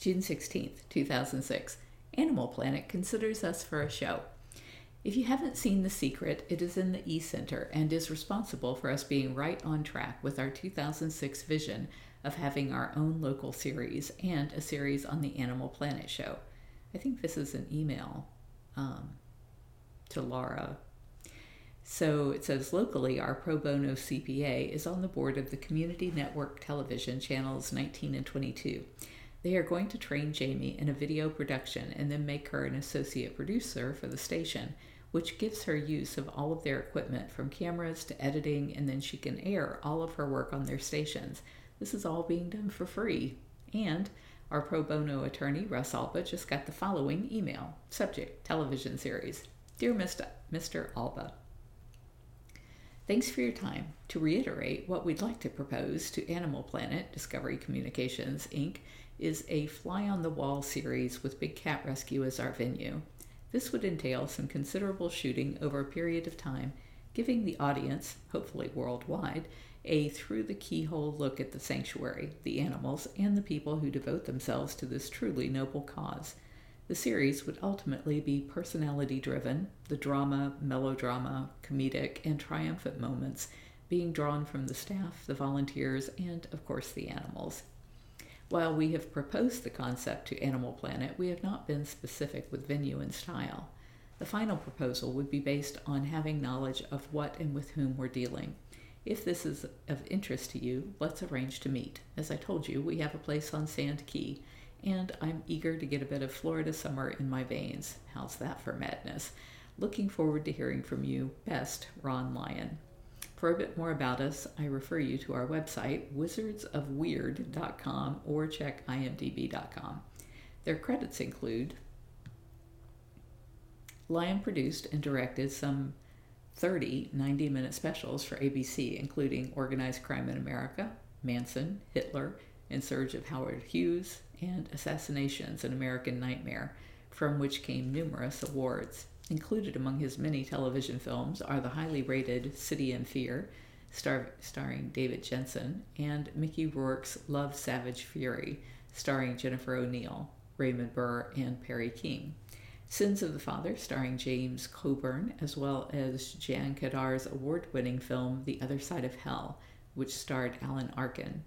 June 16th, 2006. Animal Planet considers us for a show. If you haven't seen The Secret, it is in the E Center and is responsible for us being right on track with our 2006 vision of having our own local series and a series on the Animal Planet show. I think this is an email um, to Laura. So it says locally, our pro bono CPA is on the board of the Community Network Television channels 19 and 22. They are going to train Jamie in a video production and then make her an associate producer for the station, which gives her use of all of their equipment from cameras to editing, and then she can air all of her work on their stations. This is all being done for free. And our pro bono attorney, Russ Alba, just got the following email Subject Television Series Dear Mr. Mr. Alba, Thanks for your time. To reiterate, what we'd like to propose to Animal Planet Discovery Communications, Inc. is a fly on the wall series with Big Cat Rescue as our venue. This would entail some considerable shooting over a period of time, giving the audience, hopefully worldwide, a through the keyhole look at the sanctuary, the animals, and the people who devote themselves to this truly noble cause. The series would ultimately be personality driven, the drama, melodrama, comedic, and triumphant moments being drawn from the staff, the volunteers, and of course the animals. While we have proposed the concept to Animal Planet, we have not been specific with venue and style. The final proposal would be based on having knowledge of what and with whom we're dealing. If this is of interest to you, let's arrange to meet. As I told you, we have a place on Sand Key, and I'm eager to get a bit of Florida summer in my veins. How's that for madness? Looking forward to hearing from you. Best, Ron Lyon. For a bit more about us, I refer you to our website, wizardsofweird.com, or check imdb.com. Their credits include Lyon produced and directed some 30 90 minute specials for ABC, including Organized Crime in America, Manson, Hitler, In Search of Howard Hughes, and Assassinations An American Nightmare, from which came numerous awards. Included among his many television films are the highly rated City in Fear, star- starring David Janssen, and Mickey Rourke's Love Savage Fury, starring Jennifer O'Neill, Raymond Burr, and Perry King. Sins of the Father, starring James Coburn, as well as Jan Kadar's award winning film The Other Side of Hell, which starred Alan Arkin.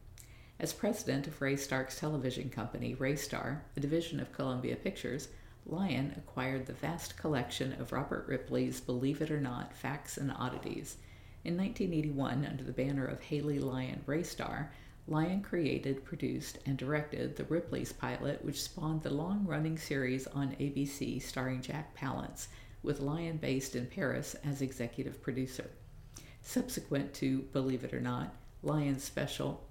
As president of Ray Stark's television company, Rastar, a division of Columbia Pictures, Lyon acquired the vast collection of Robert Ripley's Believe It or Not Facts and Oddities. In 1981, under the banner of Haley Lyon Rastar, Lyon created, produced, and directed the Ripley's pilot, which spawned the long running series on ABC starring Jack Palance, with Lyon based in Paris as executive producer. Subsequent to Believe It or Not, Lyon's special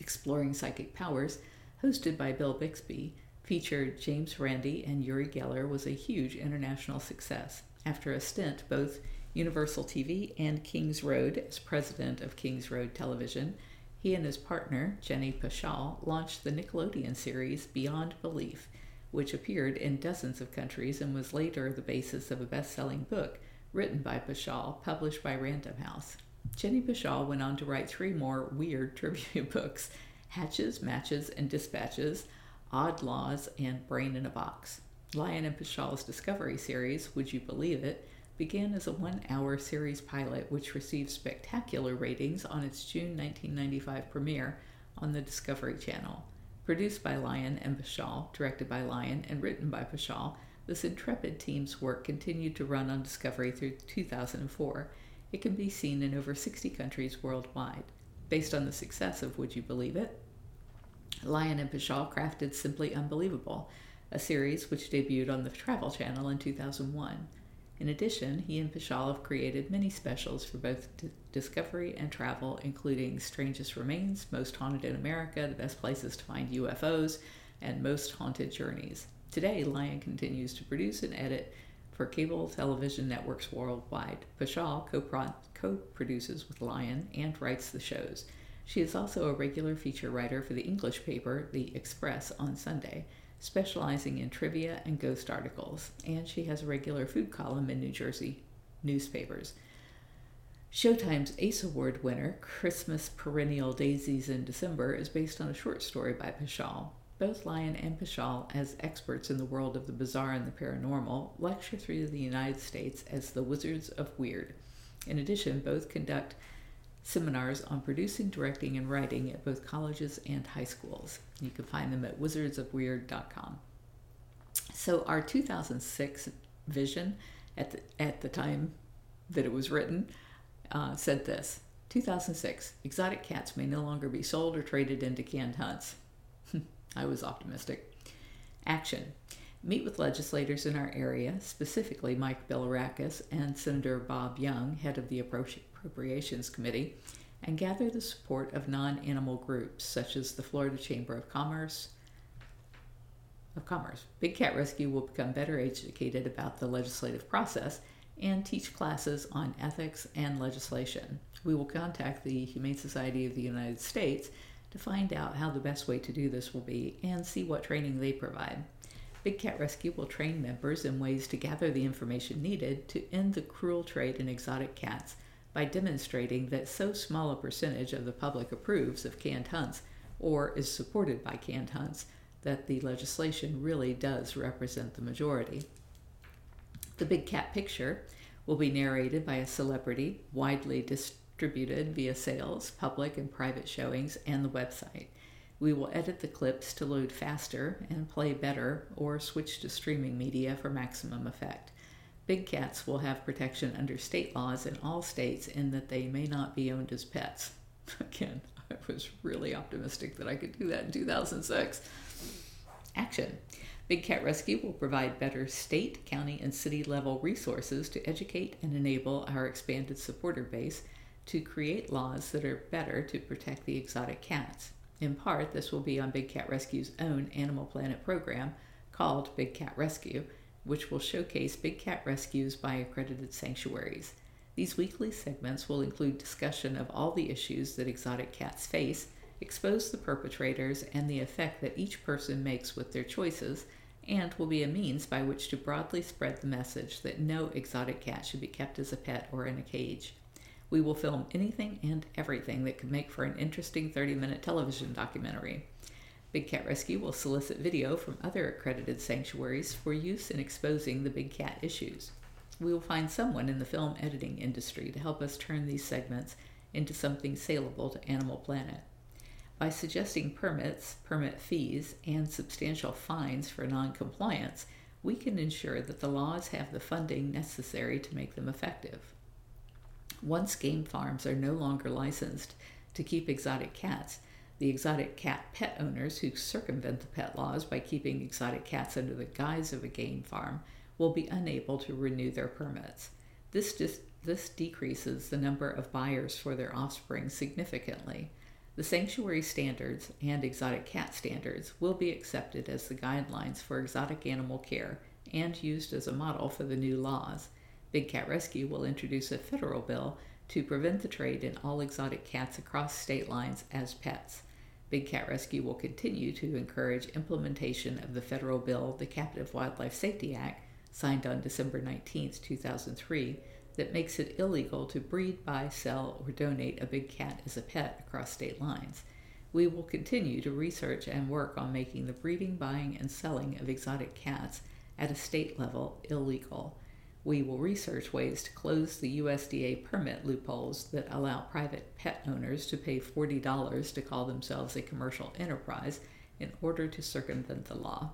Exploring Psychic Powers, hosted by Bill Bixby, featured James Randi and Uri Geller, was a huge international success. After a stint both Universal TV and Kings Road as president of Kings Road Television, he and his partner, Jenny Paschal, launched the Nickelodeon series Beyond Belief, which appeared in dozens of countries and was later the basis of a best selling book written by Paschal, published by Random House. Jenny Paschal went on to write three more weird tribute books Hatches, Matches, and Dispatches, Odd Laws, and Brain in a Box. Lyon and Paschal's Discovery series, Would You Believe It, began as a one hour series pilot which received spectacular ratings on its June 1995 premiere on the Discovery Channel. Produced by Lyon and Paschal, directed by Lyon, and written by Paschal, this intrepid team's work continued to run on Discovery through 2004. It can be seen in over 60 countries worldwide. Based on the success of Would You Believe It? Lyon and Paschal crafted Simply Unbelievable, a series which debuted on the Travel Channel in 2001. In addition, he and Paschal have created many specials for both D- Discovery and travel, including Strangest Remains, Most Haunted in America, The Best Places to Find UFOs, and Most Haunted Journeys. Today, Lyon continues to produce and edit for cable television networks worldwide. Paschal co produces with Lyon and writes the shows. She is also a regular feature writer for the English paper, The Express, on Sunday specializing in trivia and ghost articles, and she has a regular food column in New Jersey newspapers. Showtime's Ace Award winner, Christmas Perennial Daisies in December, is based on a short story by Paschal. both Lyon and Paschal, as experts in the world of the bizarre and the paranormal, lecture through the United States as the Wizards of Weird. In addition, both conduct seminars on producing, directing, and writing at both colleges and high schools. You can find them at wizardsofweird.com. So, our 2006 vision at the, at the time that it was written uh, said this 2006 Exotic cats may no longer be sold or traded into canned hunts. I was optimistic. Action Meet with legislators in our area, specifically Mike Bilirakis and Senator Bob Young, head of the Appropriations Committee, and gather the support of non animal groups such as the Florida Chamber of Commerce. Of Commerce. Big Cat Rescue will become better educated about the legislative process and teach classes on ethics and legislation. We will contact the Humane Society of the United States to find out how the best way to do this will be and see what training they provide. Big Cat Rescue will train members in ways to gather the information needed to end the cruel trade in exotic cats by demonstrating that so small a percentage of the public approves of canned hunts or is supported by canned hunts that the legislation really does represent the majority. The Big Cat Picture will be narrated by a celebrity, widely distributed via sales, public and private showings, and the website. We will edit the clips to load faster and play better or switch to streaming media for maximum effect. Big cats will have protection under state laws in all states in that they may not be owned as pets. Again, I was really optimistic that I could do that in 2006. Action. Big Cat Rescue will provide better state, county, and city level resources to educate and enable our expanded supporter base to create laws that are better to protect the exotic cats. In part, this will be on Big Cat Rescue's own Animal Planet program called Big Cat Rescue, which will showcase Big Cat rescues by accredited sanctuaries. These weekly segments will include discussion of all the issues that exotic cats face, expose the perpetrators, and the effect that each person makes with their choices and will be a means by which to broadly spread the message that no exotic cat should be kept as a pet or in a cage. We will film anything and everything that could make for an interesting 30 minute television documentary. Big Cat Rescue will solicit video from other accredited sanctuaries for use in exposing the big cat issues. We will find someone in the film editing industry to help us turn these segments into something saleable to Animal Planet. By suggesting permits, permit fees, and substantial fines for noncompliance, we can ensure that the laws have the funding necessary to make them effective. Once game farms are no longer licensed to keep exotic cats, the exotic cat pet owners who circumvent the pet laws by keeping exotic cats under the guise of a game farm will be unable to renew their permits. This, dis- this decreases the number of buyers for their offspring significantly the sanctuary standards and exotic cat standards will be accepted as the guidelines for exotic animal care and used as a model for the new laws. Big Cat Rescue will introduce a federal bill to prevent the trade in all exotic cats across state lines as pets. Big Cat Rescue will continue to encourage implementation of the federal bill, the Captive Wildlife Safety Act, signed on December 19, 2003, that makes it illegal to breed, buy, sell, or donate a big cat as a pet across state lines. We will continue to research and work on making the breeding, buying, and selling of exotic cats at a state level illegal. We will research ways to close the USDA permit loopholes that allow private pet owners to pay $40 to call themselves a commercial enterprise in order to circumvent the law.